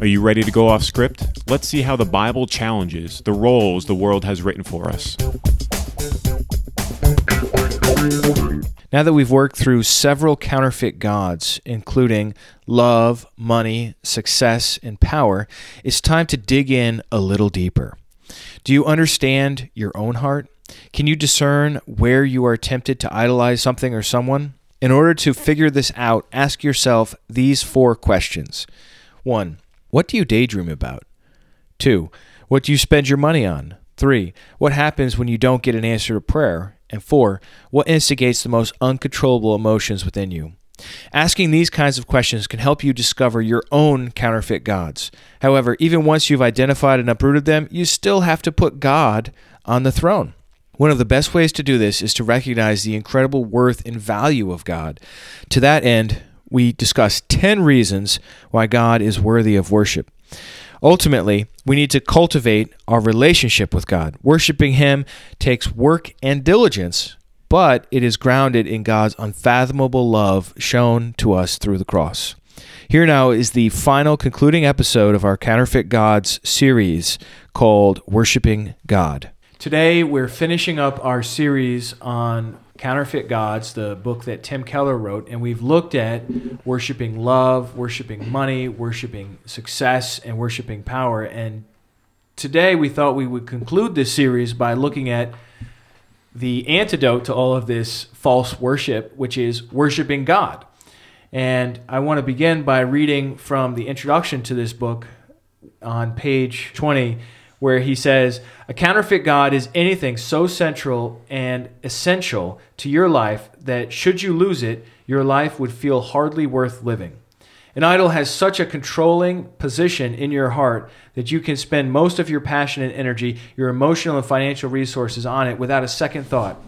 Are you ready to go off script? Let's see how the Bible challenges the roles the world has written for us. Now that we've worked through several counterfeit gods, including love, money, success, and power, it's time to dig in a little deeper. Do you understand your own heart? Can you discern where you are tempted to idolize something or someone? In order to figure this out, ask yourself these four questions. 1. What do you daydream about? 2. What do you spend your money on? 3. What happens when you don't get an answer to prayer? And 4. What instigates the most uncontrollable emotions within you? Asking these kinds of questions can help you discover your own counterfeit gods. However, even once you've identified and uprooted them, you still have to put God on the throne. One of the best ways to do this is to recognize the incredible worth and value of God. To that end, we discuss 10 reasons why God is worthy of worship. Ultimately, we need to cultivate our relationship with God. Worshiping Him takes work and diligence, but it is grounded in God's unfathomable love shown to us through the cross. Here now is the final concluding episode of our Counterfeit Gods series called Worshiping God. Today, we're finishing up our series on Counterfeit Gods, the book that Tim Keller wrote, and we've looked at worshiping love, worshiping money, worshiping success, and worshiping power. And today, we thought we would conclude this series by looking at the antidote to all of this false worship, which is worshiping God. And I want to begin by reading from the introduction to this book on page 20 where he says, A counterfeit God is anything so central and essential to your life that should you lose it, your life would feel hardly worth living. An idol has such a controlling position in your heart that you can spend most of your passion and energy, your emotional and financial resources on it without a second thought.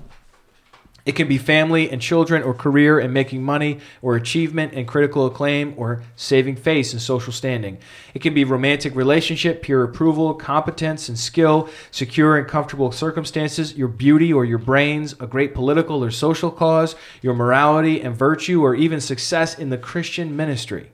It can be family and children, or career and making money, or achievement and critical acclaim, or saving face and social standing. It can be romantic relationship, peer approval, competence and skill, secure and comfortable circumstances, your beauty or your brains, a great political or social cause, your morality and virtue, or even success in the Christian ministry.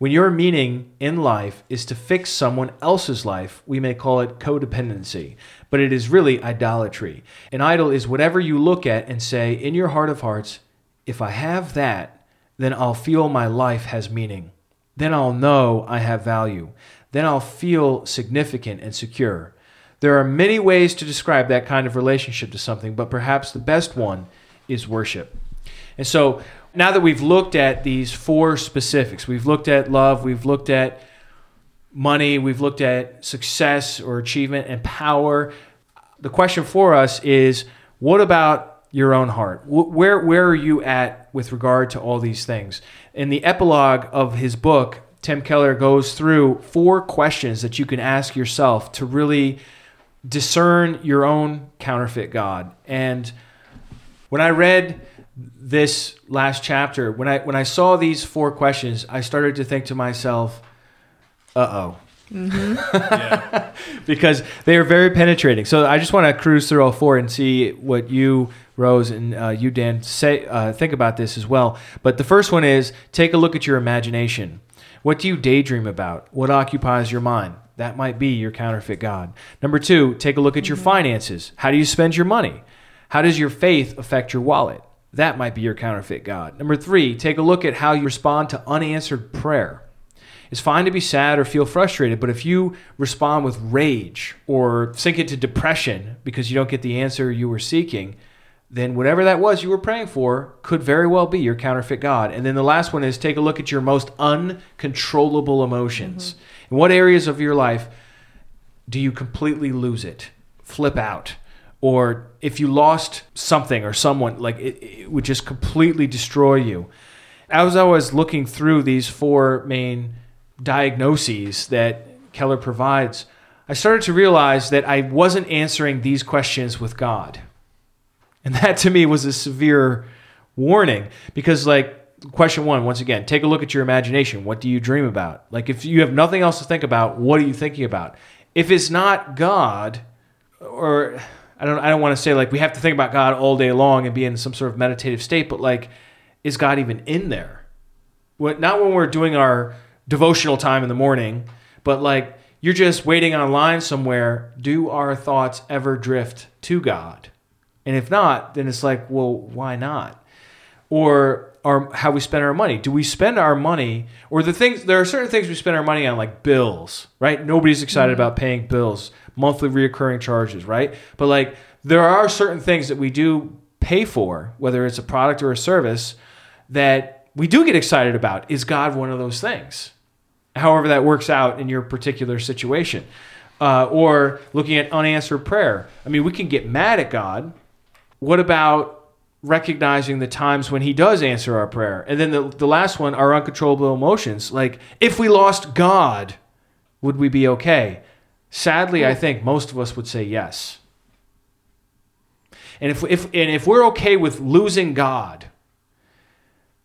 When your meaning in life is to fix someone else's life, we may call it codependency, but it is really idolatry. An idol is whatever you look at and say in your heart of hearts, if I have that, then I'll feel my life has meaning. Then I'll know I have value. Then I'll feel significant and secure. There are many ways to describe that kind of relationship to something, but perhaps the best one is worship. And so now that we've looked at these four specifics, we've looked at love, we've looked at money, we've looked at success or achievement and power. The question for us is what about your own heart? Where, where are you at with regard to all these things? In the epilogue of his book, Tim Keller goes through four questions that you can ask yourself to really discern your own counterfeit God. And when I read this last chapter, when I when I saw these four questions, I started to think to myself, "Uh oh." yeah. because they are very penetrating. So I just want to cruise through all four and see what you, Rose, and uh, you, Dan, say uh, think about this as well. But the first one is take a look at your imagination. What do you daydream about? What occupies your mind? That might be your counterfeit God. Number two, take a look at your finances. How do you spend your money? How does your faith affect your wallet? That might be your counterfeit God. Number three, take a look at how you respond to unanswered prayer. It's fine to be sad or feel frustrated, but if you respond with rage or sink into depression because you don't get the answer you were seeking, then whatever that was you were praying for could very well be your counterfeit God. And then the last one is take a look at your most uncontrollable emotions. Mm-hmm. In what areas of your life do you completely lose it, flip out? Or if you lost something or someone, like it, it, would just completely destroy you. As I was looking through these four main diagnoses that Keller provides, I started to realize that I wasn't answering these questions with God. And that to me was a severe warning because, like, question one, once again, take a look at your imagination. What do you dream about? Like, if you have nothing else to think about, what are you thinking about? If it's not God, or I don't I don't want to say like we have to think about God all day long and be in some sort of meditative state, but like is God even in there? What not when we're doing our devotional time in the morning, but like you're just waiting online somewhere. Do our thoughts ever drift to God? And if not, then it's like, well, why not? Or our how we spend our money. Do we spend our money or the things there are certain things we spend our money on like bills, right? Nobody's excited mm-hmm. about paying bills, monthly reoccurring charges, right? But like there are certain things that we do pay for, whether it's a product or a service, that we do get excited about. Is God one of those things? However, that works out in your particular situation. Uh, or looking at unanswered prayer. I mean, we can get mad at God. What about recognizing the times when He does answer our prayer? And then the, the last one, our uncontrollable emotions. Like, if we lost God, would we be okay? Sadly, I think most of us would say yes. And if, if, and if we're okay with losing God,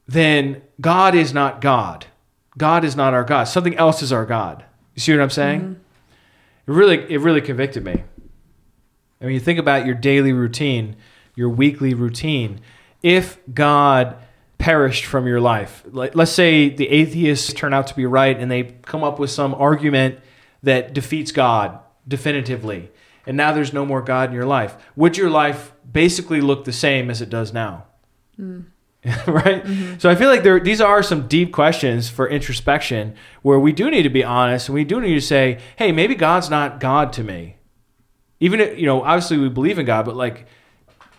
then God is not God. God is not our God. Something else is our God. You see what I'm saying? Mm-hmm. It really, it really convicted me. I mean, you think about your daily routine, your weekly routine. If God perished from your life, let's say the atheists turn out to be right and they come up with some argument that defeats God definitively, and now there's no more God in your life, would your life basically look the same as it does now? Hmm. right? Mm-hmm. So I feel like there these are some deep questions for introspection where we do need to be honest and we do need to say, "Hey, maybe God's not God to me." Even if, you know, obviously we believe in God, but like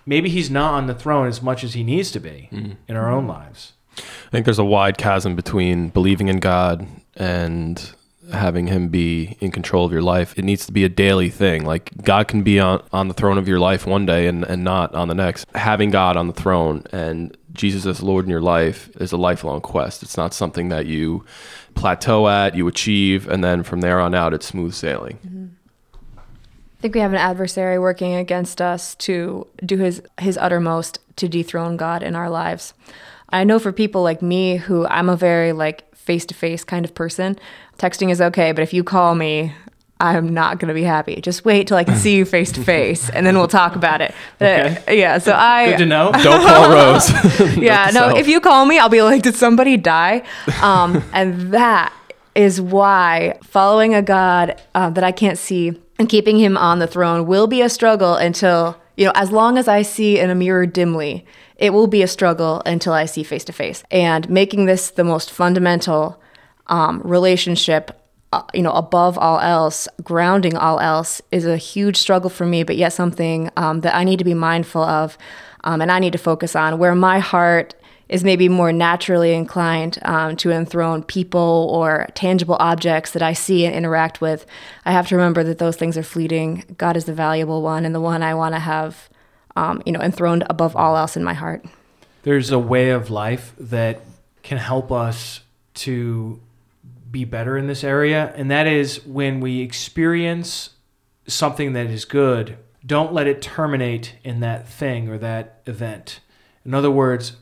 maybe he's not on the throne as much as he needs to be hmm. in our own lives. I think there's a wide chasm between believing in God and having him be in control of your life. It needs to be a daily thing. Like God can be on, on the throne of your life one day and, and not on the next. Having God on the throne and Jesus as Lord in your life is a lifelong quest. It's not something that you plateau at, you achieve, and then from there on out it's smooth sailing. Mm-hmm. I think we have an adversary working against us to do his his uttermost to dethrone God in our lives. I know for people like me who I'm a very like face to face kind of person, texting is okay, but if you call me, I'm not going to be happy. Just wait till I can see you face to face and then we'll talk about it. But, Okay. yeah, so I Good to know. Don't call Rose. yeah, no, if you call me, I'll be like, did somebody die? Um, and that is why following a God uh, that I can't see and keeping him on the throne will be a struggle until, you know, as long as I see in a mirror dimly, it will be a struggle until I see face to face. And making this the most fundamental um, relationship uh, you know, above all else, grounding all else is a huge struggle for me, but yet something um, that I need to be mindful of um, and I need to focus on. Where my heart is maybe more naturally inclined um, to enthrone people or tangible objects that I see and interact with, I have to remember that those things are fleeting. God is the valuable one and the one I want to have, um, you know, enthroned above all else in my heart. There's a way of life that can help us to be better in this area, and that is when we experience something that is good, don't let it terminate in that thing or that event. In other words,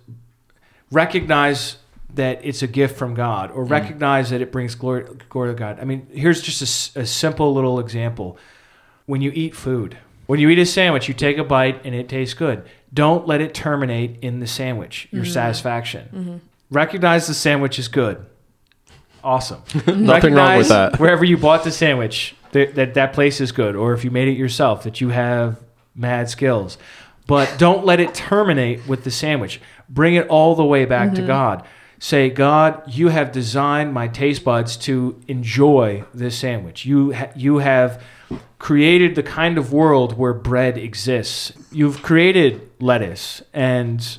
recognize that it's a gift from God or recognize that it brings glory, glory to God. I mean, here's just a simple little example. When you eat food, when you eat a sandwich, you take a bite and it tastes good. Don't let it terminate in the sandwich, your mm-hmm. satisfaction. Mm-hmm. Recognize the sandwich is good. Awesome. Nothing wrong with that. Wherever you bought the sandwich, that, that that place is good. Or if you made it yourself, that you have mad skills. But don't let it terminate with the sandwich. Bring it all the way back to mm-hmm. God. Say, God, you have designed my taste buds to enjoy this sandwich. You ha- you have created the kind of world where bread exists. You've created lettuce and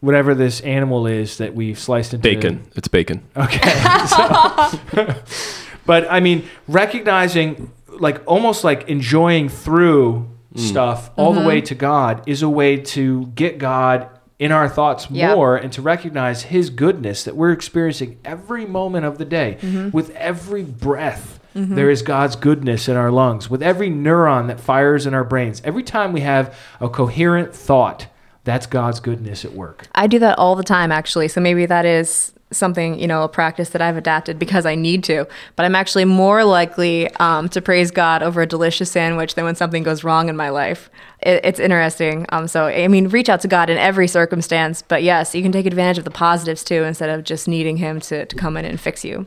whatever this animal is that we've sliced into Bacon. It's bacon. Okay. So- but I mean, recognizing, like, almost like enjoying through mm. stuff all the mm-hmm. way to God is a way to get God in our thoughts Yep. more and to recognize His goodness that we're experiencing every moment of the day. Mm-hmm. With every breath, there is God's goodness in our lungs. With every neuron that fires in our brains, every time we have a coherent thought, that's God's goodness at work. I do that all the time, actually. So maybe that is something, you know, a practice that I've adapted because I need to. But I'm actually more likely um, to praise God over a delicious sandwich than when something goes wrong in my life. It, it's interesting. Um, so, I mean, reach out to God in every circumstance. But yes, you can take advantage of the positives too instead of just needing Him to, to come in and fix you.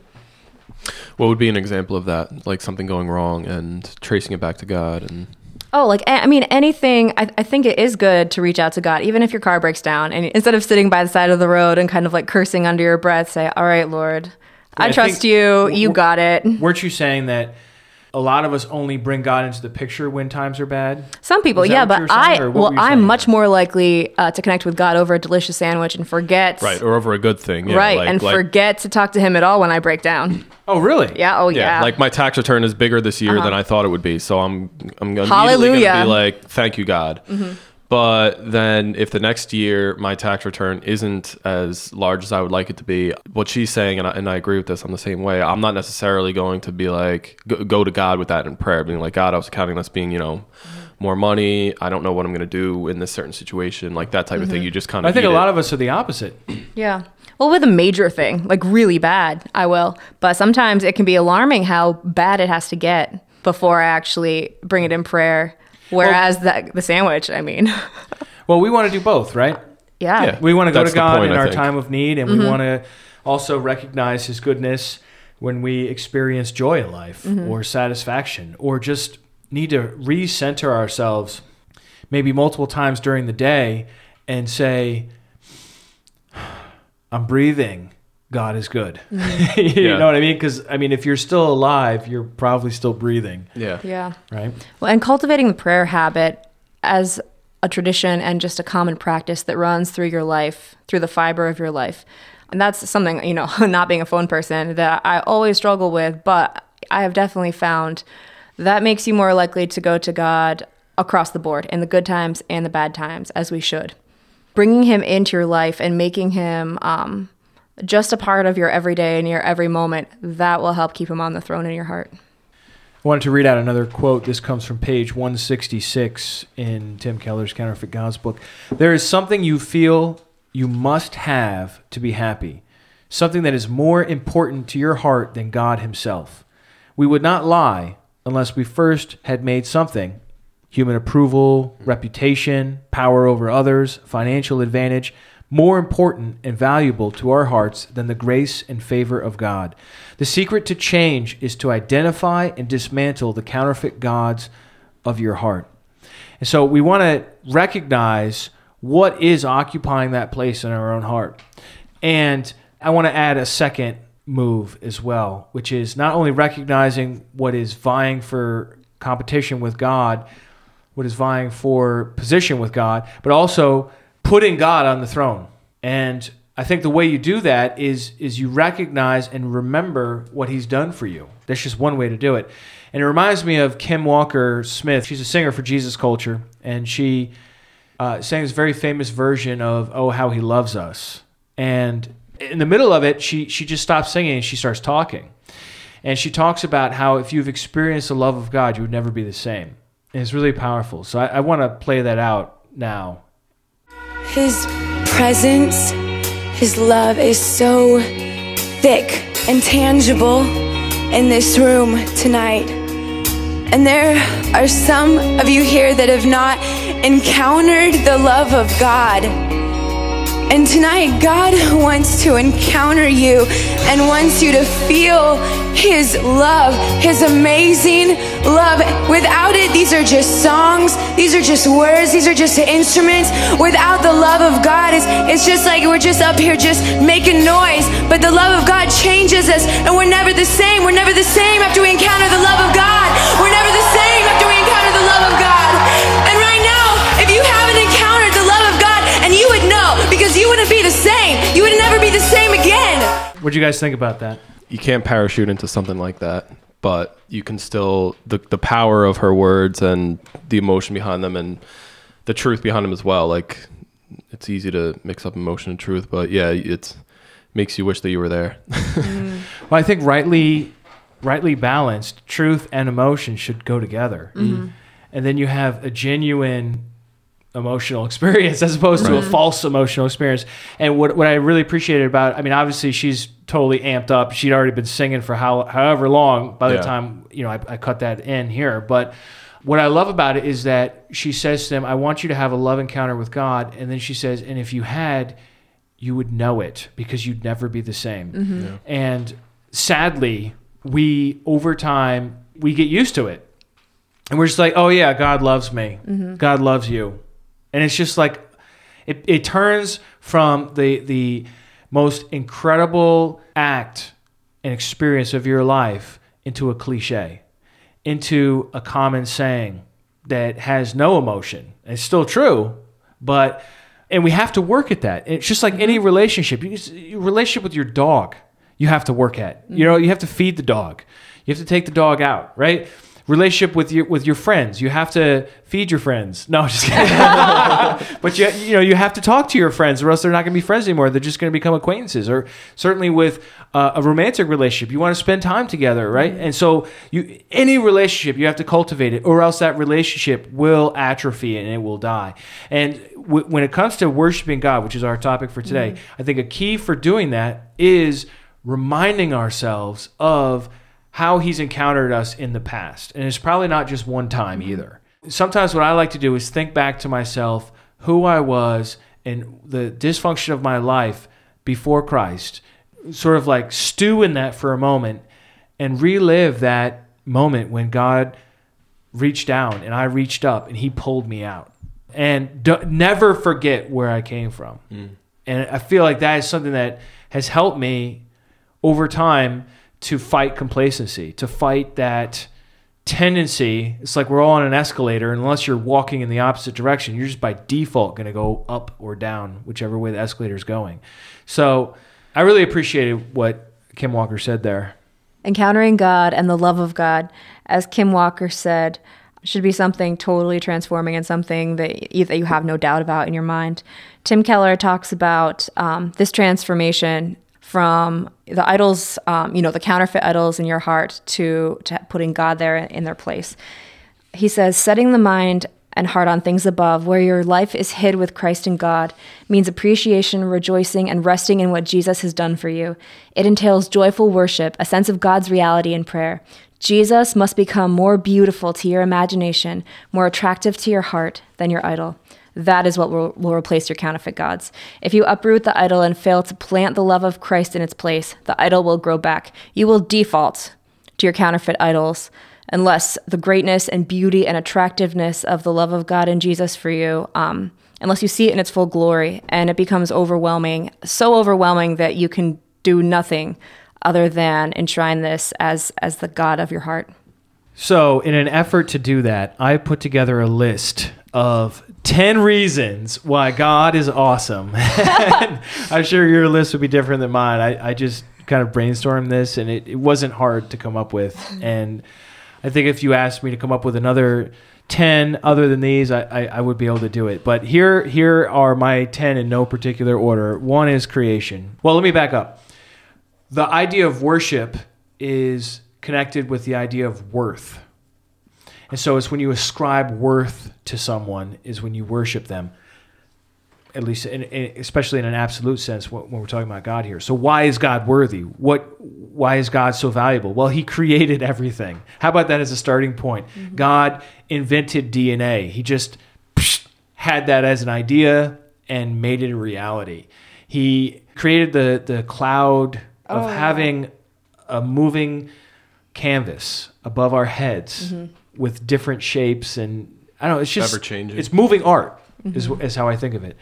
What would be an example of that? Like something going wrong and tracing it back to God and Oh, like I mean, anything. I, I think it is good to reach out to God, even if your car breaks down, and instead of sitting by the side of the road and kind of like cursing under your breath, say, "All right, Lord, I, I trust think- you. You got it." Weren't you saying that a lot of us only bring God into the picture when times are bad? Some people, yeah, but I well, I'm much more likely uh, to connect with God over a delicious sandwich and forget, right or over a good thing. Yeah, right, like- and like- forget to talk to Him at all when I break down. Oh, really? Yeah, oh Yeah, yeah, Uh-huh. like my tax return is bigger this year than I thought it would be. So I'm I'm gonna Hallelujah. Mm-hmm. be like, thank you, God. But then if the next year my tax return isn't as large as I would like it to be, what she's saying, and I, and I agree with this, I'm the same way. I'm not necessarily going to be like go, go to God with that in prayer, being like, God, I was counting this being, you know, more money. I don't know what I'm going to do in this certain situation, like that type of Mm-hmm. thing. You just kind of. I think a lot of us are the opposite. Yeah. Well, with a major thing, like really bad, I will. But sometimes it can be alarming how bad it has to get before I actually bring it in prayer. Whereas the, the sandwich, I mean, Well, we want to do both, right? yeah. Yeah. We want to go That's to God point, in I our think. time of need, and we mm-hmm. want to also recognize His goodness when we experience joy in life mm-hmm. or satisfaction, or just need to recenter ourselves maybe multiple times during the day and say, I'm breathing. God is good. you Yeah. know what I mean? Because, I mean, if you're still alive, you're probably still breathing, Yeah. Yeah. right? Well, and cultivating the prayer habit as a tradition and just a common practice that runs through your life, through the fiber of your life. And that's something, you know, not being a phone person that I always struggle with, but I have definitely found that makes you more likely to go to God across the board in the good times and the bad times, as we should. Bringing Him into your life and making Him um, just a part of your everyday and your every moment, that will help keep Him on the throne in your heart. I wanted to read out another quote. This comes from page 166 in Tim Keller's Counterfeit Gods book. There is something you feel you must have to be happy, something that is more important to your heart than God Himself. We would not lie unless we first had made something human approval, reputation, power over others, financial advantage more important and valuable to our hearts than the grace and favor of God. The secret to change is to identify and dismantle the counterfeit gods of your heart. And so we want to recognize what is occupying that place in our own heart. And I want to add a second move as well, which is not only recognizing what is vying for competition with God, what is vying for position with God, but also putting God on the throne. And I think the way you do that is is you recognize and remember what he's done for you. That's just one way to do it. And it reminds me of Kim Walker Smith. She's a singer for Jesus Culture, and she uh, sang this very famous version of "Oh How He Loves Us." And in the middle of it, she she just stops singing and she starts talking, and she talks about how if you've experienced the love of God, you would never be the same. And it's really powerful. So I, I want to play that out now. His presence, His love is so thick and tangible in this room tonight. And there are some of you here that have not encountered the love of God. And tonight, God wants to encounter you and wants you to feel His love, His amazing love. Without it, these are just songs, these are just words, these are just instruments. Without the love of God, it's, it's just like we're just up here just making noise. But the love of God changes us, and we're never the same. We're never the same after we encounter the love of God. What do you guys think about that? you can't parachute into something like that, but you can still the the power of her words and the emotion behind them and the truth behind them as well. Like it's easy to mix up emotion and truth, but yeah, it's makes you wish that you were there. Mm. Well, I think rightly, rightly balanced, truth and emotion should go together, mm-hmm. Mm-hmm. and then you have a genuine emotional experience as opposed to a false emotional experience. And what what I really appreciated about, I mean, obviously she's totally amped up. She'd already been singing for how however long by the Yeah. time you know I, I cut that in here, but. What I love about it is that she says to them, I want you to have a love encounter with God. And then she says, and if you had, you would know it because you'd never be the same. Mm-hmm. And sadly, we over time we get used to it, and we're just like, oh yeah, God loves me, mm-hmm. God loves you, and it's just like it, it turns from the the most incredible act and experience of your life into a cliche, into a common saying that has no emotion. It's still true, but and we have to work at that. It's just like any mm-hmm. relationship. You, your relationship with your dog, you have to work at. You mm-hmm. know, you have to feed the dog. You have to take the dog out, right? Relationship with your with your friends, you have to feed your friends. No, just kidding. but you you know you have to talk to your friends, or else they're not going to be friends anymore. They're just going to become acquaintances. Or certainly with uh, a romantic relationship, you want to spend time together, right? And so you any relationship you have to cultivate it, or else that relationship will atrophy and it will die. And w- when it comes to worshiping God, which is our topic for today, I think a key for doing that is reminding ourselves of how he's encountered us in the past. And it's probably not just one time mm-hmm. either. Sometimes what I like to do is think back to myself, who I was, and the dysfunction of my life before Christ, sort of like stew in that for a moment and relive that moment when God reached down and I reached up and he pulled me out. And do, never forget where I came from. Mm. And I feel like that is something that has helped me over time to fight complacency, to fight that tendency. It's like we're all on an escalator, unless you're walking in the opposite direction, you're just by default going to go up or down, whichever way the escalator is going. So I really appreciated what Kim Walker said there. Encountering God and the love of God, as Kim Walker said, should be something totally transforming and something that you, that you have no doubt about in your mind. Tim Keller talks about um, this transformation from the idols, um, you know, the counterfeit idols in your heart to, to putting God there in their place. He says, setting the mind and heart on things above, where your life is hid with Christ in God, means appreciation, rejoicing, and resting in what Jesus has done for you. It entails joyful worship, a sense of God's reality in prayer. Jesus must become more beautiful to your imagination, more attractive to your heart than your idol. That is what will, will replace your counterfeit gods. If you uproot the idol and fail to plant the love of Christ in its place, the idol will grow back. You will default to your counterfeit idols unless the greatness and beauty and attractiveness of the love of God and Jesus for you, um, unless you see it in its full glory and it becomes overwhelming, so overwhelming that you can do nothing other than enshrine this as as the God of your heart. So, in an effort to do that, I put together a list of 10 reasons why God is awesome. I'm sure your list would be different than mine. I, I just kind of brainstormed this and it, it wasn't hard to come up with. And I think if you asked me to come up with another 10 other than these, I, I, I would be able to do it. But here, here are my 10 in no particular order. One is creation. Well, let me back up. The idea of worship is connected with the idea of worth. And so it's when you ascribe worth to someone is when you worship them. At least, in, in, especially in an absolute sense, when when we're talking about God here. So, why is God worthy? What? Why is God so valuable? Well, He created everything. How about that as a starting point? Mm-hmm. God invented DNA. He just psh, had that as an idea and made it a reality. He created the the cloud of oh, having a moving canvas above our heads mm-hmm. With different shapes and I don't know. It's just Ever-changing. It's moving art is mm-hmm. is how I think of it.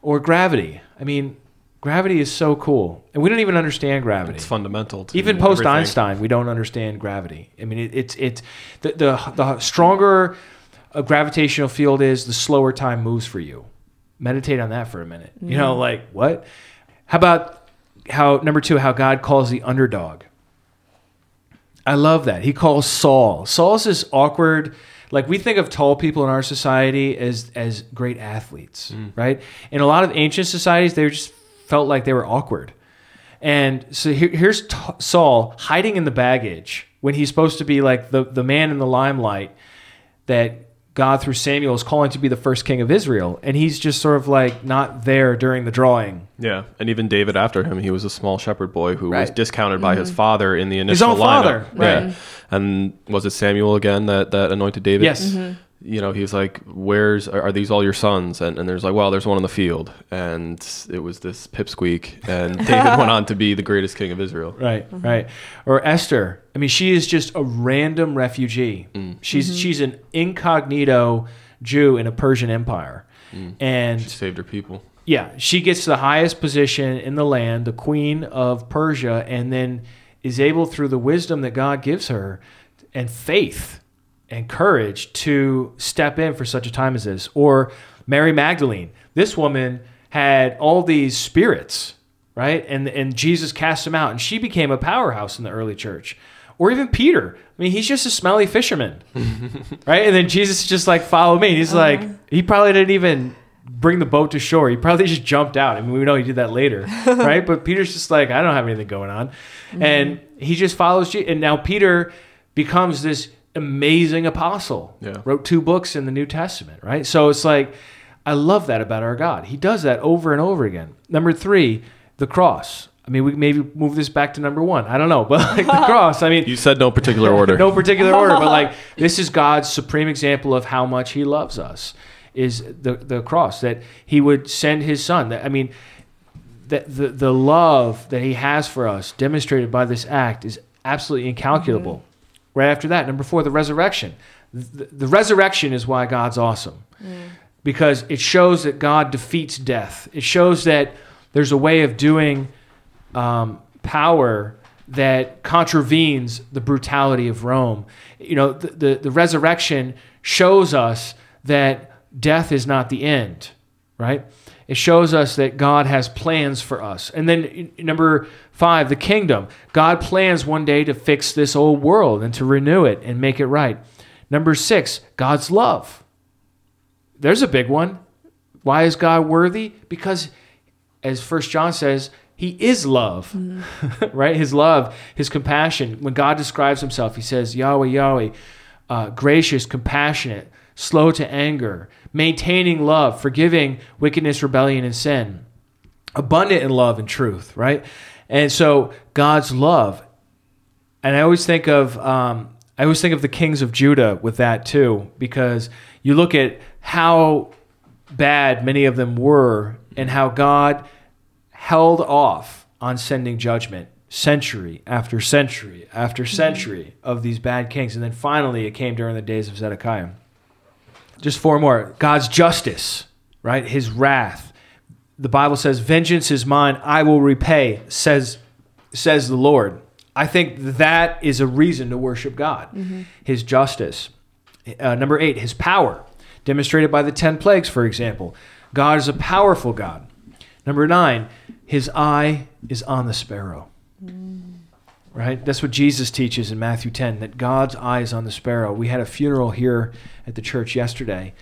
Or gravity. I mean, gravity is so cool, and we don't even understand gravity. It's fundamental. To Even post everything. Einstein, we don't understand gravity. I mean, it, it's it's the, the the stronger a gravitational field is, the slower time moves for you. Meditate on that for a minute. You know, mm-hmm. like what? How about how number two? How God calls the underdog. I love that. He calls Saul. Saul's this awkward. Like we think of tall people in our society as as great athletes, mm. right? In a lot of ancient societies, they just felt like they were awkward. And so here, here's t- Saul hiding in the baggage when he's supposed to be like the, the man in the limelight that God through Samuel is calling to be the first king of Israel, and he's just sort of like not there during the drawing. Yeah, and even David after him, he was a small shepherd boy who was Right. Mm-hmm. discounted by his father in the initial his own lineup. father, Yeah, right. and was it Samuel again that that anointed David? Yes. You know, he's like, "Where's are, are these all your sons?" And, and there's like, "Well, there's one in the field," and it was this pipsqueak, and David went on to be the greatest king of Israel. Right, mm-hmm. right. Or Esther. I mean, she is just a random refugee. Mm. She's mm-hmm. she's an incognito Jew in a Persian empire, mm. and She saved her people. yeah, she gets the highest position in the land, the queen of Persia, and then is able through the wisdom that God gives her and faith and courage to step in for such a time as this. Or Mary Magdalene. This woman had all these spirits, right? And and Jesus cast them out and she became a powerhouse in the early church. Or even Peter. I mean, he's just a smelly fisherman. right? And then Jesus is just like, follow me. And he's uh-huh. like, he probably didn't even bring the boat to shore. He probably just jumped out. I mean, we know he did that later, right? But Peter's just like, I don't have anything going on. And mm-hmm. he just follows Jesus. And now Peter becomes this amazing apostle. Yeah. Wrote two books in the New Testament, right? So it's like, I love that about our God. He does that over and over again. Number three, the cross. I mean, we maybe move this back to number one. I don't know, but like the cross. I mean, You said no particular order. no particular order, but like this is God's supreme example of how much He loves us. Is the the cross that He would send His Son? That I mean, that the the love that He has for us, demonstrated by this act, is absolutely incalculable. Right after that, number four, the resurrection. The, the resurrection is why God's awesome, because it shows that God defeats death. It shows that there's a way of doing um, power that contravenes the brutality of Rome. You know, the, the, the resurrection shows us that death is not the end, right? It shows us that God has plans for us. And then number five, the kingdom. God plans one day to fix this old world and to renew it and make it right. Number six, God's love. There's a big one. Why is God worthy? Because as First John says, he is love, right? His love, his compassion. When God describes himself, he says, Yahweh, Yahweh, uh, gracious, compassionate, slow to anger, maintaining love, forgiving wickedness, rebellion, and sin, abundant in love and truth, right? And so God's love, and I always think of um, I always think of the kings of Judah with that too, because you look at how bad many of them were and how God held off on sending judgment century after century after century of these bad kings. And then finally it came during the days of Zedekiah. Just four more. God's justice, right? His wrath. The Bible says, Vengeance is mine, I will repay, says, says the Lord. I think that is a reason to worship God. His justice. Uh, number eight, his power, demonstrated by the 10 plagues, for example. God is a powerful God. Number nine, his eye is on the sparrow. Right? That's what Jesus teaches in Matthew 10, that God's eye is on the sparrow. We had a funeral here at the church yesterday.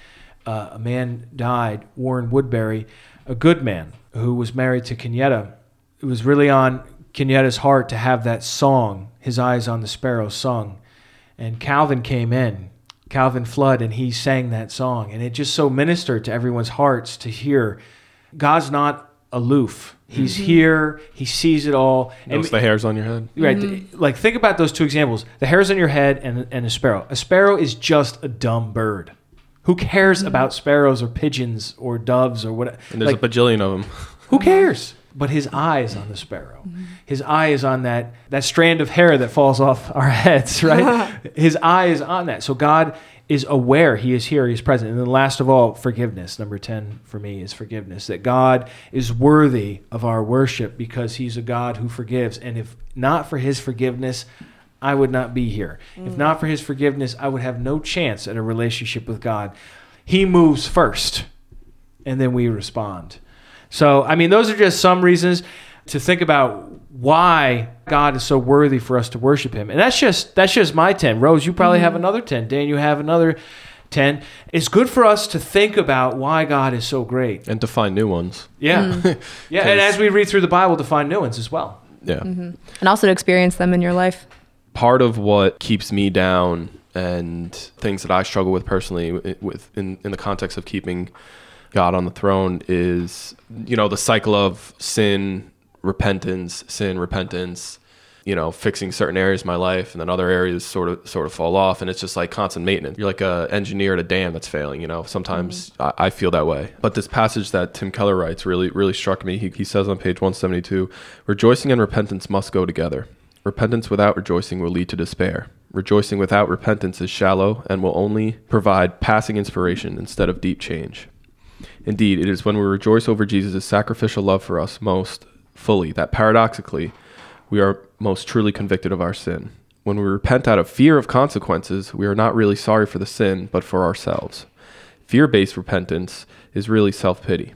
Uh, a man died, Warren Woodbury, a good man who was married to Kenyetta. It was really on Kenyetta's heart to have that song, His Eyes on the Sparrow, sung. And Calvin came in, Calvin Flood, and he sang that song. And it just so ministered to everyone's hearts to hear God's not aloof. He's mm-hmm. here, He sees it all. Notice the hairs on your head. Right. th- mm-hmm. Like think about those two examples: the hairs on your head and and a sparrow. A sparrow is just a dumb bird. Who cares mm-hmm. about sparrows or pigeons or doves or what? And there's like, a bajillion of them. who cares? But his eye is on the sparrow. His eye is on that that strand of hair that falls off our heads, right? his eye is on that. So God is aware he is here, he's present. And then last of all, forgiveness. Number 10 for me is forgiveness. That God is worthy of our worship because he's a God who forgives. And if not for his forgiveness, I would not be here. If not for his forgiveness, I would have no chance at a relationship with God. He moves first and then we respond. So, I mean, those are just some reasons to think about why God is so worthy for us to worship Him. And that's just that's just my ten. Rose, you probably have mm-hmm. another ten. Dan, you have another ten. It's good for us to think about why God is so great. And to find new ones. Yeah, mm. yeah. And as we read through the Bible, to find new ones as well. Yeah. Mm-hmm. and also to experience them in your life. Part of what keeps me down and things that I struggle with personally with in, in the context of keeping God on the throne is you know the cycle of sin, repentance, sin, repentance, you know, fixing certain areas of my life and then other areas sort of sort of fall off and it's just like constant maintenance. You're like a engineer at a dam that's failing, you know. Sometimes mm-hmm. I, I feel that way. But this passage that Tim Keller writes really really struck me. He, he says on page 172, rejoicing and repentance must go together. Repentance without rejoicing will lead to despair. Rejoicing without repentance is shallow and will only provide passing inspiration instead of deep change. Indeed, it is when we rejoice over Jesus' sacrificial love for us most fully that paradoxically we are most truly convicted of our sin. When we repent out of fear of consequences, we are not really sorry for the sin, but for ourselves. Fear based repentance is really self pity.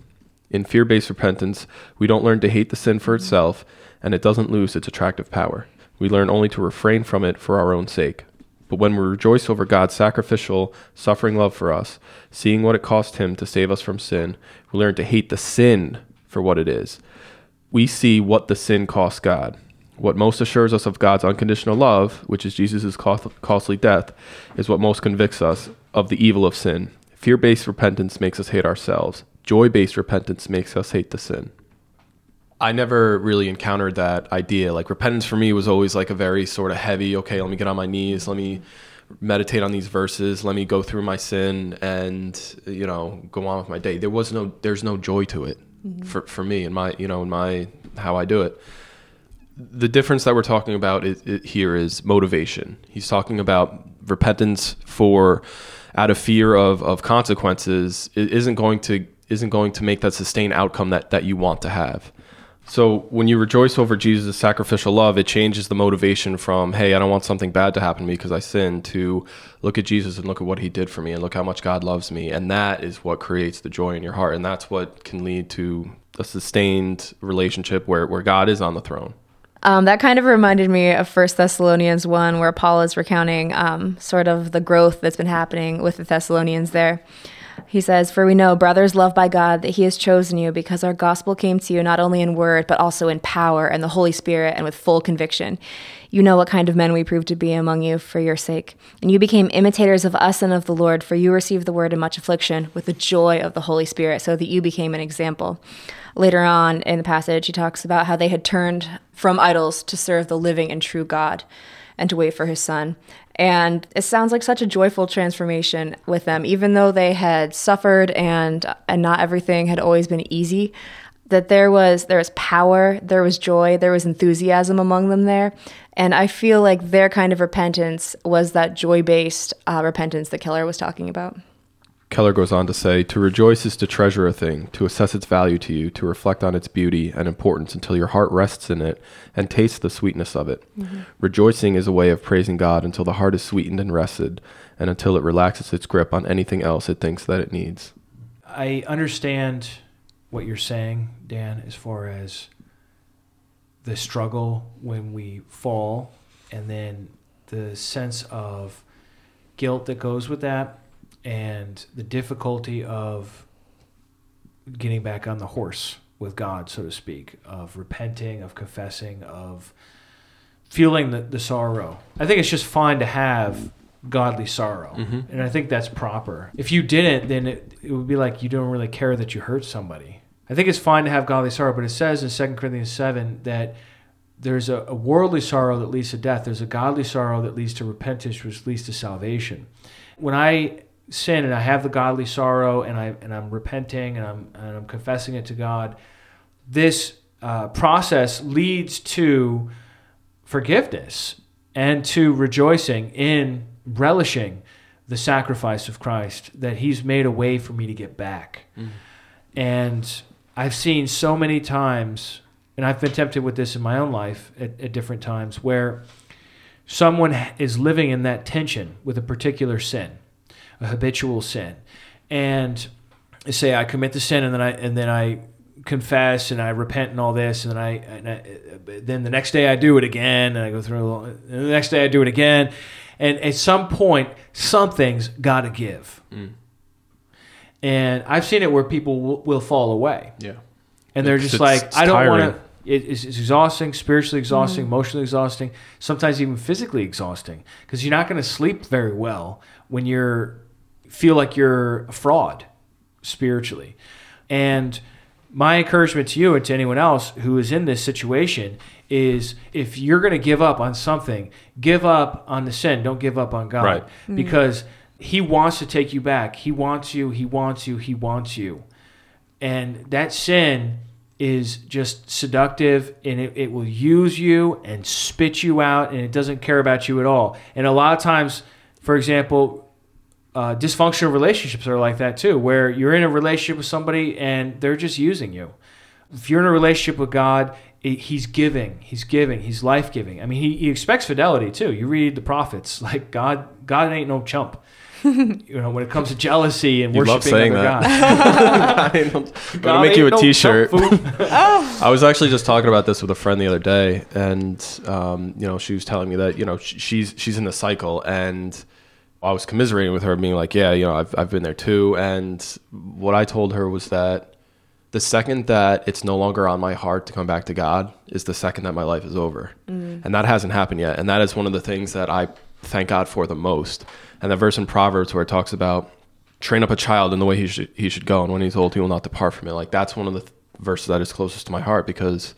In fear based repentance, we don't learn to hate the sin for mm-hmm. itself, and it doesn't lose its attractive power. We learn only to refrain from it for our own sake. But when we rejoice over God's sacrificial, suffering love for us, seeing what it cost Him to save us from sin, we learn to hate the sin for what it is. We see what the sin costs God. What most assures us of God's unconditional love, which is Jesus' costly death, is what most convicts us of the evil of sin. Fear based repentance makes us hate ourselves. Joy based repentance makes us hate the sin. I never really encountered that idea. Like repentance for me was always like a very sort of heavy, okay, let me get on my knees, let me meditate on these verses, let me go through my sin and, you know, go on with my day. There was no there's no joy to it Mm-hmm. for for me and my, you know, in my how I do it. The difference that we're talking about is, is, here is motivation. He's talking about repentance for out of fear of, of consequences it isn't going to isn't going to make that sustained outcome that, that you want to have. So when you rejoice over Jesus' sacrificial love, it changes the motivation from, hey, I don't want something bad to happen to me because I sinned, to look at Jesus and look at what he did for me and look how much God loves me. And that is what creates the joy in your heart. And that's what can lead to a sustained relationship where, where God is on the throne. Um, that kind of reminded me of First Thessalonians 1, where Paul is recounting um, sort of the growth that's been happening with the Thessalonians there. He says, For we know, brothers loved by God, that He has chosen you because our gospel came to you not only in word, but also in power and the Holy Spirit and with full conviction. You know what kind of men we proved to be among you for your sake. And you became imitators of us and of the Lord, for you received the word in much affliction with the joy of the Holy Spirit, so that you became an example. Later on in the passage, he talks about how they had turned from idols to serve the living and true God and to wait for his son. And it sounds like such a joyful transformation with them, even though they had suffered and and not everything had always been easy. That there was there was power, there was joy, there was enthusiasm among them there, and I feel like their kind of repentance was that joy based uh, repentance that Keller was talking about. Keller goes on to say, To rejoice is to treasure a thing, to assess its value to you, to reflect on its beauty and importance until your heart rests in it and tastes the sweetness of it. Mm-hmm. Rejoicing is a way of praising God until the heart is sweetened and rested, and until it relaxes its grip on anything else it thinks that it needs. I understand what you're saying, Dan, as far as the struggle when we fall and then the sense of guilt that goes with that and the difficulty of getting back on the horse with God, so to speak, of repenting, of confessing, of feeling the, the sorrow. I think it's just fine to have godly sorrow. Mm-hmm. And I think that's proper. If you didn't, then it, it would be like you don't really care that you hurt somebody. I think it's fine to have godly sorrow, but it says in 2 Corinthians 7 that there's a, a worldly sorrow that leads to death. There's a godly sorrow that leads to repentance, which leads to salvation. When I sin and I have the godly sorrow and I and I'm repenting and I'm and I'm confessing it to God, this uh, process leads to forgiveness and to rejoicing in relishing the sacrifice of Christ that He's made a way for me to get back. And I've seen so many times, and I've been tempted with this in my own life at, at different times, where someone is living in that tension with a particular sin, a habitual sin, and say I commit the sin, and then I and then I confess and I repent and all this, and then I, and I then the next day I do it again, and I go through. A little, and the next day I do it again, and at some point something's got to give. Mm. And I've seen it where people will, will fall away Yeah. and they're It's- just it's- like, it's I don't want to. It, it's, it's exhausting, spiritually exhausting, mm. emotionally exhausting, sometimes even physically exhausting because you're not going to sleep very well when you're feel like you're a fraud spiritually. And my encouragement to you and to anyone else who is in this situation is if you're going to give up on something, give up on the sin. Don't give up on God. Right. Mm. Because He wants to take you back. He wants you. He wants you. He wants you. And that sin is just seductive and it, it will use you and spit you out and it doesn't care about you at all. And a lot of times, for example, uh, dysfunctional relationships are like that too, where you're in a relationship with somebody and they're just using you. If you're in a relationship with God, it, He's giving, He's giving, He's life giving. I mean, he, he expects fidelity too. You read the prophets, like God, God ain't no chump. you know, when it comes to jealousy and You worshiping love saying other that. gods. I'm gonna make you ain't a no T-shirt. chump. I was actually just talking about this with a friend the other day, and um, you know, she was telling me that you know she's she's in the cycle, and I was commiserating with her, being like, yeah, you know, I've I've been there too, and what I told her was that the second that it's no longer on my heart to come back to God is the second that my life is over, mm. and that hasn't happened yet, and that is one of the things that I thank God for the most. And the verse in Proverbs where it talks about train up a child in the way he should he should go, and when he's old, he will not depart from it. Like that's one of the th- verses that is closest to my heart because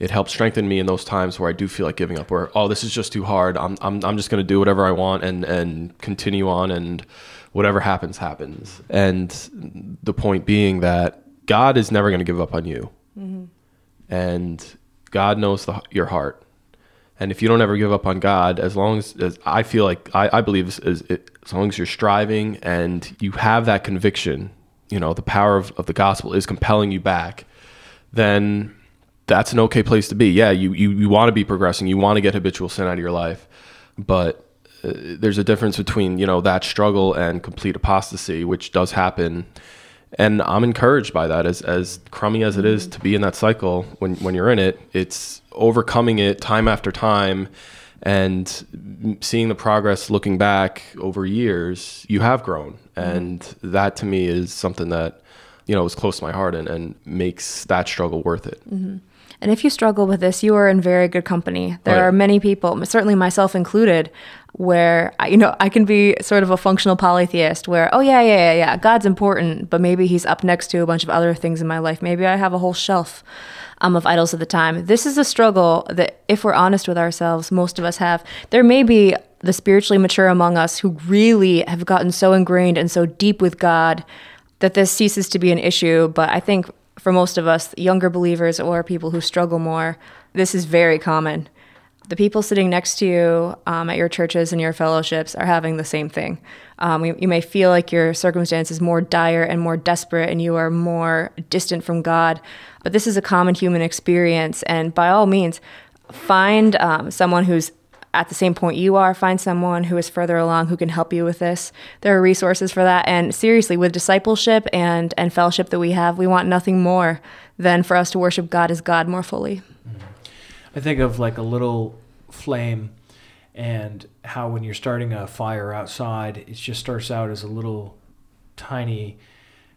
it helps strengthen me in those times where I do feel like giving up. Where oh, this is just too hard. I'm I'm I'm just going to do whatever I want and and continue on, and whatever happens happens. And the point being that God is never going to give up on you, mm-hmm. and God knows the, your heart. And if you don't ever give up on God, as long as, as I feel like I, I believe as, as, as long as you're striving and you have that conviction, you know, the power of, of the gospel is compelling you back, then that's an okay place to be. Yeah, you, you, you want to be progressing, you want to get habitual sin out of your life, but uh, there's a difference between, you know, that struggle and complete apostasy, which does happen. And I'm encouraged by that as, as crummy as it is to be in that cycle when, when you're in it, it's overcoming it time after time and seeing the progress looking back over years, you have grown. And that to me is something that, you know, is close to my heart and, and makes that struggle worth it. And if you struggle with this, you are in very good company. There Right. are many people, certainly myself included, where I- you know I can be sort of a functional polytheist, where oh yeah yeah yeah yeah God's important, but maybe He's up next to a bunch of other things in my life. Maybe I have a whole shelf um, of idols at the time. This is a struggle that, if we're honest with ourselves, most of us have. There may be the spiritually mature among us who really have gotten so ingrained and so deep with God that this ceases to be an issue. But I think for most of us, younger believers or people who struggle more, this is very common. The people sitting next to you um, at your churches and your fellowships are having the same thing. Um, you, you may feel like your circumstance is more dire and more desperate, and you are more distant from God. But this is a common human experience, and by all means, find um, someone who's at the same point you are, find someone who is further along who can help you with this. There are resources for that. And seriously, with discipleship and, and fellowship that we have, we want nothing more than for us to worship God as God more fully. Mm-hmm. I think of like a little flame and how when you're starting a fire outside, it just starts out as a little tiny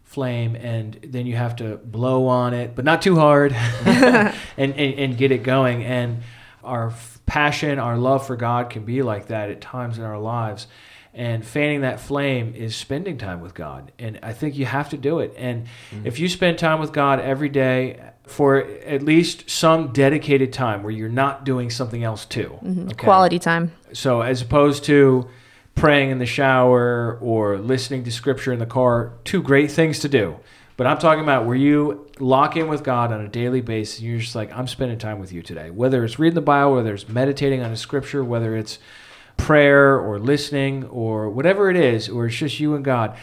flame and then you have to blow on it, but not too hard and, and, and get it going. And our passion, our love for God can be like that at times in our lives. And fanning that flame is spending time with God. And I think you have to do it. And mm-hmm. if you spend time with God every day for at least some dedicated time where you're not doing something else too. Mm-hmm. okay? Quality time. So as opposed to praying in the shower or listening to scripture in the car, two great things to do. But I'm talking about where you lock in with God on a daily basis. And you're just like, I'm spending time with you today. Whether it's reading the Bible, whether it's meditating on a scripture, whether it's prayer or listening or whatever it is, or it's just you and God,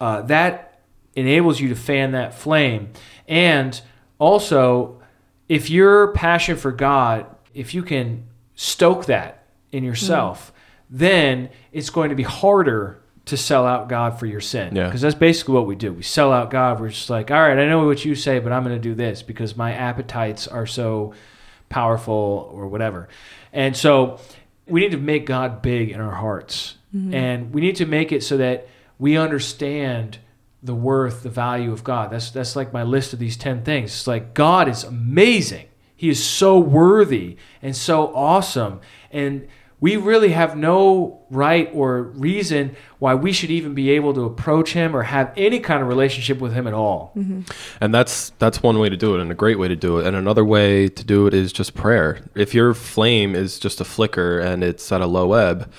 uh, that enables you to fan that flame. And also, if your passion for God, if you can stoke that in yourself, then it's going to be harder to sell out God for your sin. Yeah. Because that's basically what we do. We sell out God. We're just like, all right, I know what you say, but I'm going to do this because my appetites are so powerful or whatever. And so we need to make God big in our hearts. Mm-hmm. And we need to make it so that we understand the worth, the value of God. That's that's like my list of these 10 things. It's like God is amazing. He is so worthy and so awesome. And we really have no right or reason why we should even be able to approach him or have any kind of relationship with him at all. Mm-hmm. And that's that's one way to do it and a great way to do it. And another way to do it is just prayer. If your flame is just a flicker and it's at a low ebb,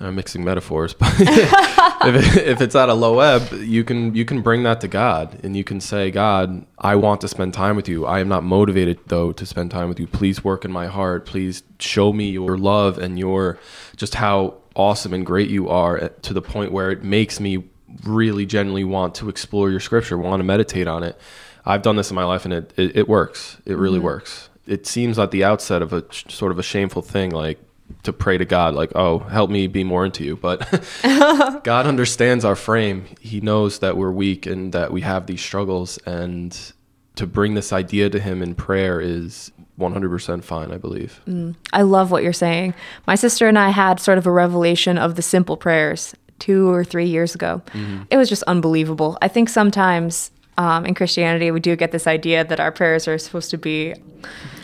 I'm mixing metaphors, but if, it, if it's at a low ebb, you can you can bring that to God and you can say, God, I want to spend time with you. I am not motivated though to spend time with you. Please work in my heart. Please show me your love and your just how awesome and great you are at- to the point where it makes me really genuinely want to explore your scripture, want to meditate on it. I've done this in my life and it, it, it works. It really mm-hmm. works. It seems at the outset of a sort of a shameful thing, like to pray to God, like, oh, help me be more into you. But God understands our frame. He knows that we're weak and that we have these struggles. And to bring this idea to Him in prayer is 100% fine, I believe. Mm, I love what you're saying. My sister and I had sort of a revelation of the simple prayers two or three years ago. Mm-hmm. It was just unbelievable. I think sometimes um, in Christianity, we do get this idea that our prayers are supposed to be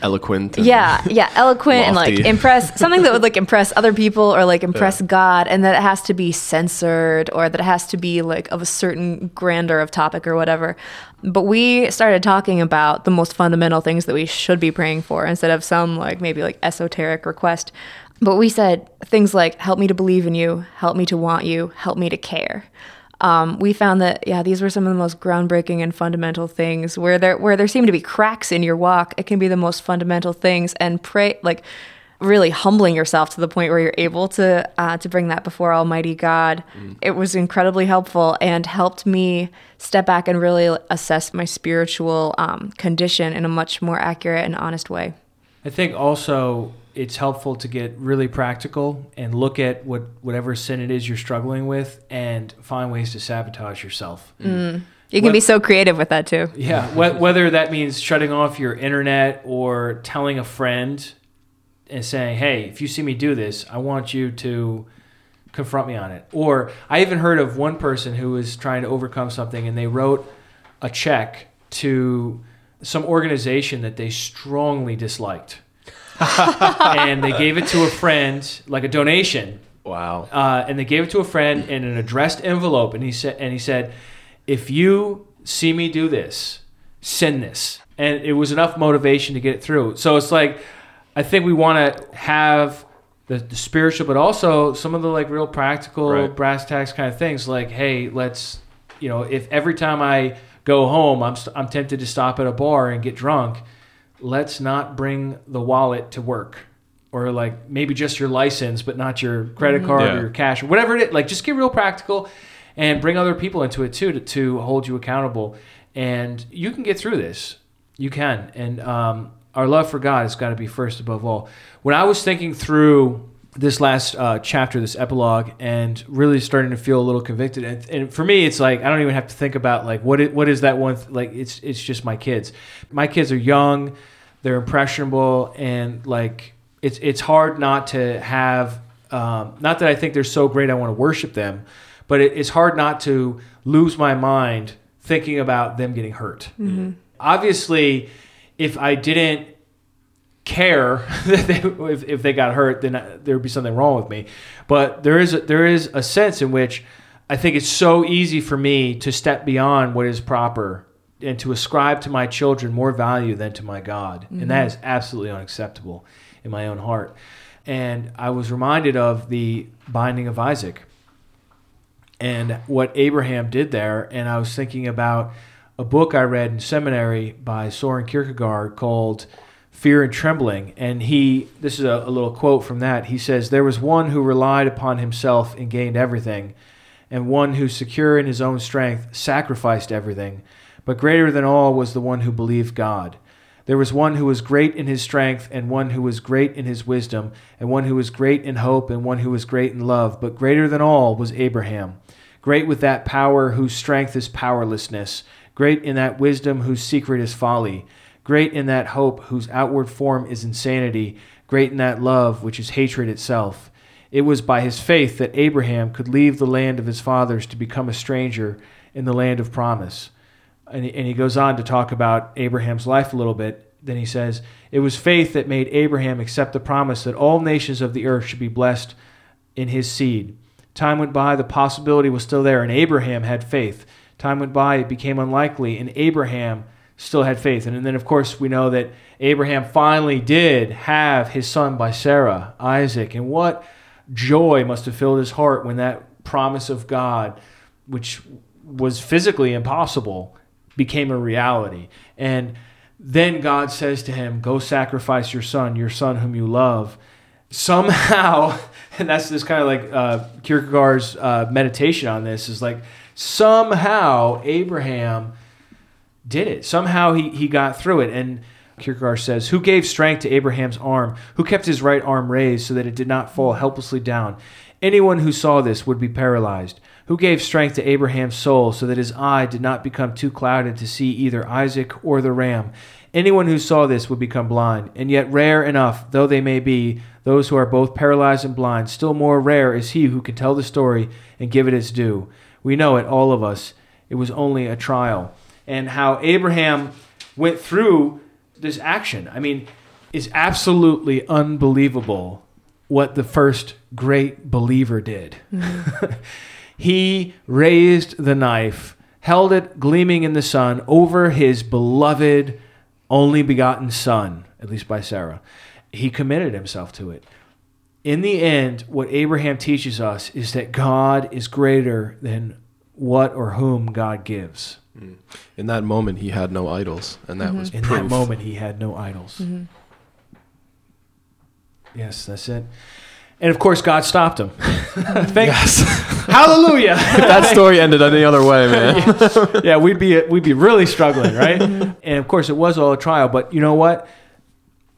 Eloquent. and- yeah yeah eloquent and like impress something that would like impress other people or like impress god and that it has to be censored or that it has to be like of a certain grandeur of topic or whatever. But we started talking about the most fundamental things that we should be praying for instead of some like maybe like esoteric request. But we said things like help me to believe in you. Help me to want you. Help me to care um, we found that yeah these were some of the most groundbreaking and fundamental things where there where there seem to be cracks in your walk. It can be the most fundamental things and pray like really humbling yourself to the point where you're able to uh, to bring that before almighty god. It was incredibly helpful and helped me step back and really assess my spiritual um, condition in a much more accurate and honest way. I think also it's helpful to get really practical and look at what whatever sin it is you're struggling with and find ways to sabotage yourself. Mm. you can What- be so creative with that too Yeah, wh- whether that means shutting off your internet or telling a friend and saying, "Hey, if you see me do this, I want you to confront me on it." Or I even heard of one person who was trying to overcome something and they wrote a check to some organization that they strongly disliked. and they gave it to a friend like a donation Wow. uh, and they gave it to a friend in an addressed envelope, and he said, and he said, if you see me do this, send this, and it was enough motivation to get it through. So it's like, I think we want to have the, the spiritual, but also some of the like real practical Right. brass tacks kind of things. Like, hey, let's, you know, if every time I go home, I'm st- I'm tempted to stop at a bar and get drunk, let's not bring the wallet to work. Or like maybe just your license but not your credit card Yeah. or your cash or whatever it is. Like just get real practical and bring other people into it too to, to hold you accountable. And you can get through this. You can. And um, our love for god has got to be first above all. When i was thinking through this last uh, chapter this epilogue and really starting to feel a little convicted. And, and for me it's like i don't even have to think about like what it, what is that one th- like it's it's just my kids. My kids are young they're impressionable and like it's it's hard not to have um, not that I think they're so great I want to worship them, but it, it's hard not to lose my mind thinking about them getting hurt. Obviously, if I didn't care that they, if, if they got hurt, then uh, there would be something wrong with me. But there is a, there is a sense in which I think it's so easy for me to step beyond what is proper and to ascribe to my children more value than to my God, and that mm-hmm. is absolutely unacceptable in my own heart. And I was reminded of the binding of Isaac and what Abraham did there. And I was thinking about a book I read in seminary by Soren Kierkegaard called Fear and Trembling. And he, this is a, a little quote from that. He says, There was one who relied upon himself and gained everything, and one who, secure in his own strength, sacrificed everything. But greater than all was the one who believed God. There was one who was great in his strength, and one who was great in his wisdom, and one who was great in hope, and one who was great in love. But greater than all was Abraham, great with that power whose strength is powerlessness, great in that wisdom whose secret is folly, great in that hope whose outward form is insanity, great in that love which is hatred itself. It was by his faith that Abraham could leave the land of his fathers to become a stranger in the land of promise and he, goes on to talk about Abraham's life a little bit. then he says, It was faith that made Abraham accept the promise that all nations of the earth should be blessed in his seed. Time went by, the possibility was still there, and Abraham had faith. Time went by, it became unlikely, and Abraham still had faith. And then, of course, we know that Abraham finally did have his son by Sarah, Isaac. And what joy must have filled his heart when that promise of God, which was physically impossible, became a reality. And then God says to him, Go sacrifice your son, your son whom you love. Somehow, and that's this kind of like uh, Kierkegaard's uh, meditation on this is like, somehow Abraham did it. Somehow he, he got through it. And Kierkegaard says, Who gave strength to Abraham's arm? Who kept his right arm raised so that it did not fall helplessly down? Anyone who saw this would be paralyzed. Who gave strength to Abraham's soul so that his eye did not become too clouded to see either Isaac or the ram? Anyone who saw this would become blind. And yet, rare enough though they may be, those who are both paralyzed and blind, still more rare is he who can tell the story and give it its due. We know it, all of us. It was only a trial. And how Abraham went through this action. I mean, it's absolutely unbelievable what the first great believer did. he raised the knife, held it gleaming in the sun over his beloved, only begotten son, at least by Sarah. He committed himself to it. In the end, what Abraham teaches us is that God is greater than what or whom God gives. Mm. In that moment, he had no idols, and that mm-hmm. was In proof. that moment, he had no idols. Mm-hmm. Yes, that's it. And of course, God stopped him. Mm-hmm. Thank Yes. Hallelujah. if that story ended any other way, man. yeah, we'd be we'd be really struggling, right? and of course, it was all a trial. But you know what?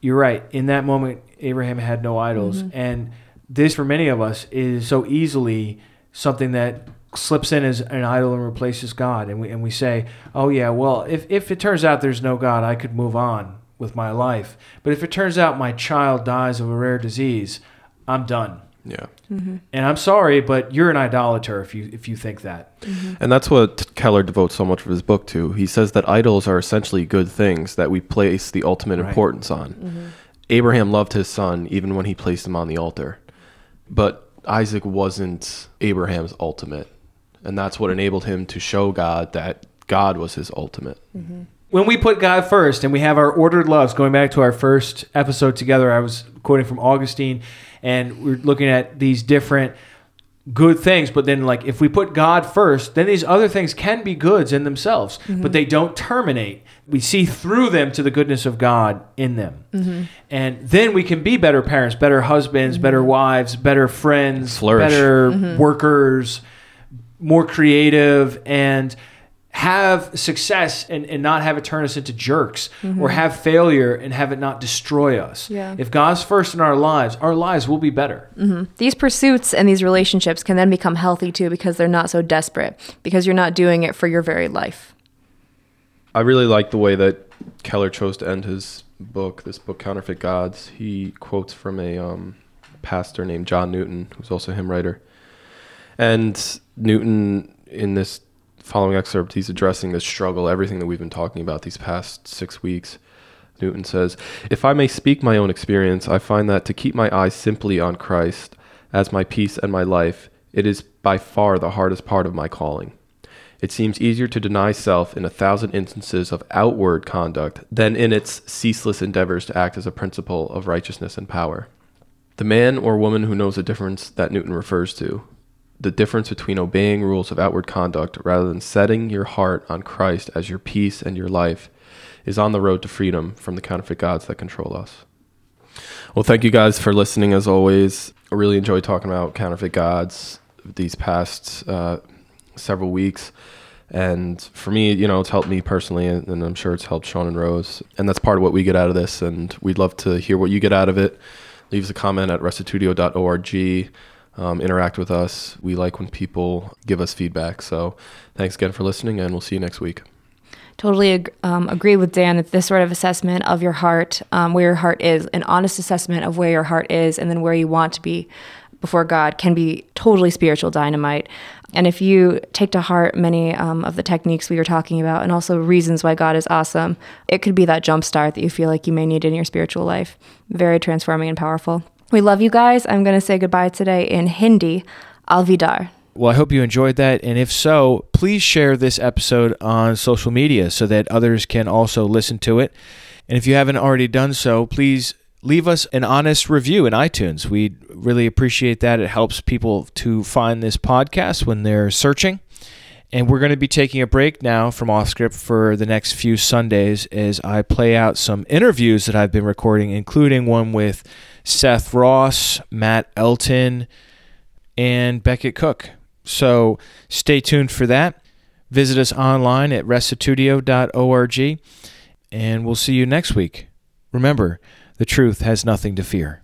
You're right. In that moment, Abraham had no idols, and this, for many of us, is so easily something that slips in as an idol and replaces God. And we and we say, "Oh yeah, well, if if it turns out there's no God, I could move on with my life. But if it turns out my child dies of a rare disease, I'm done." Yeah. Mm-hmm. And I'm sorry, but you're an idolater if you if you think that. Mm-hmm. And that's what Keller devotes so much of his book to. He says that idols are essentially good things that we place the ultimate Right. importance on. Mm-hmm. Abraham loved his son even when he placed him on the altar. But Isaac wasn't Abraham's ultimate. And that's what enabled him to show God that God was his ultimate. Mm-hmm. when we put God first and we have our ordered loves, going back to our first episode together, I was quoting from Augustine, and we're looking at these different good things. But then, like, if we put God first, then these other things can be goods in themselves, mm-hmm. but they don't terminate. We see through them to the goodness of God in them. Mm-hmm. And then we can be better parents, better husbands, better wives, better friends, Flourish. better workers, more creative, and have success and, and not have it turn us into jerks or have failure and have it not destroy us. Yeah. If God's first in our lives, our lives will be better. These pursuits and these relationships can then become healthy too because they're not so desperate because you're not doing it for your very life. I really like the way that Keller chose to end his book, this book, Counterfeit Gods. He quotes from a um, pastor named John Newton, who's also a hymn writer. And Newton, in this following excerpt, he's addressing this struggle, everything that we've been talking about these past six weeks. Newton says, If I may speak my own experience, I find that to keep my eyes simply on Christ as my peace and my life, it is by far the hardest part of my calling. It seems easier to deny self in a thousand instances of outward conduct than in its ceaseless endeavors to act as a principle of righteousness and power. The man or woman who knows the difference that Newton refers to, the difference between obeying rules of outward conduct rather than setting your heart on Christ as your peace and your life, is on the road to freedom from the counterfeit gods that control us. Well, thank you guys for listening as always. I really enjoyed talking about counterfeit gods these past uh, several weeks. And for me, you know, it's helped me personally, and I'm sure it's helped Sean and Rose. And that's part of what we get out of this. And we'd love to hear what you get out of it. Leave us a comment at restitutio.org. Um, interact with us. We like when people give us feedback. So thanks again for listening, and we'll see you next week. Totally ag- um, agree with Dan that this sort of assessment of your heart, um, where your heart is, an honest assessment of where your heart is, and then where you want to be before God can be totally spiritual dynamite. And if you take to heart many um, of the techniques we were talking about and also reasons why God is awesome, it could be that jump start that you feel like you may need in your spiritual life. Very transforming and powerful. We love you guys. I'm going to say goodbye today in Hindi. Alvidar. Well, I hope you enjoyed that. And if so, please share this episode on social media so that others can also listen to it. And if you haven't already done so, please leave us an honest review in iTunes. We really appreciate that. It helps people to find this podcast when they're searching. And we're going to be taking a break now from off script for the next few Sundays as I play out some interviews that I've been recording, including one with Seth Ross, Matt Elton, and Becket Cook. So stay tuned for that. Visit us online at restitutio.org, and we'll see you next week. Remember, the truth has nothing to fear.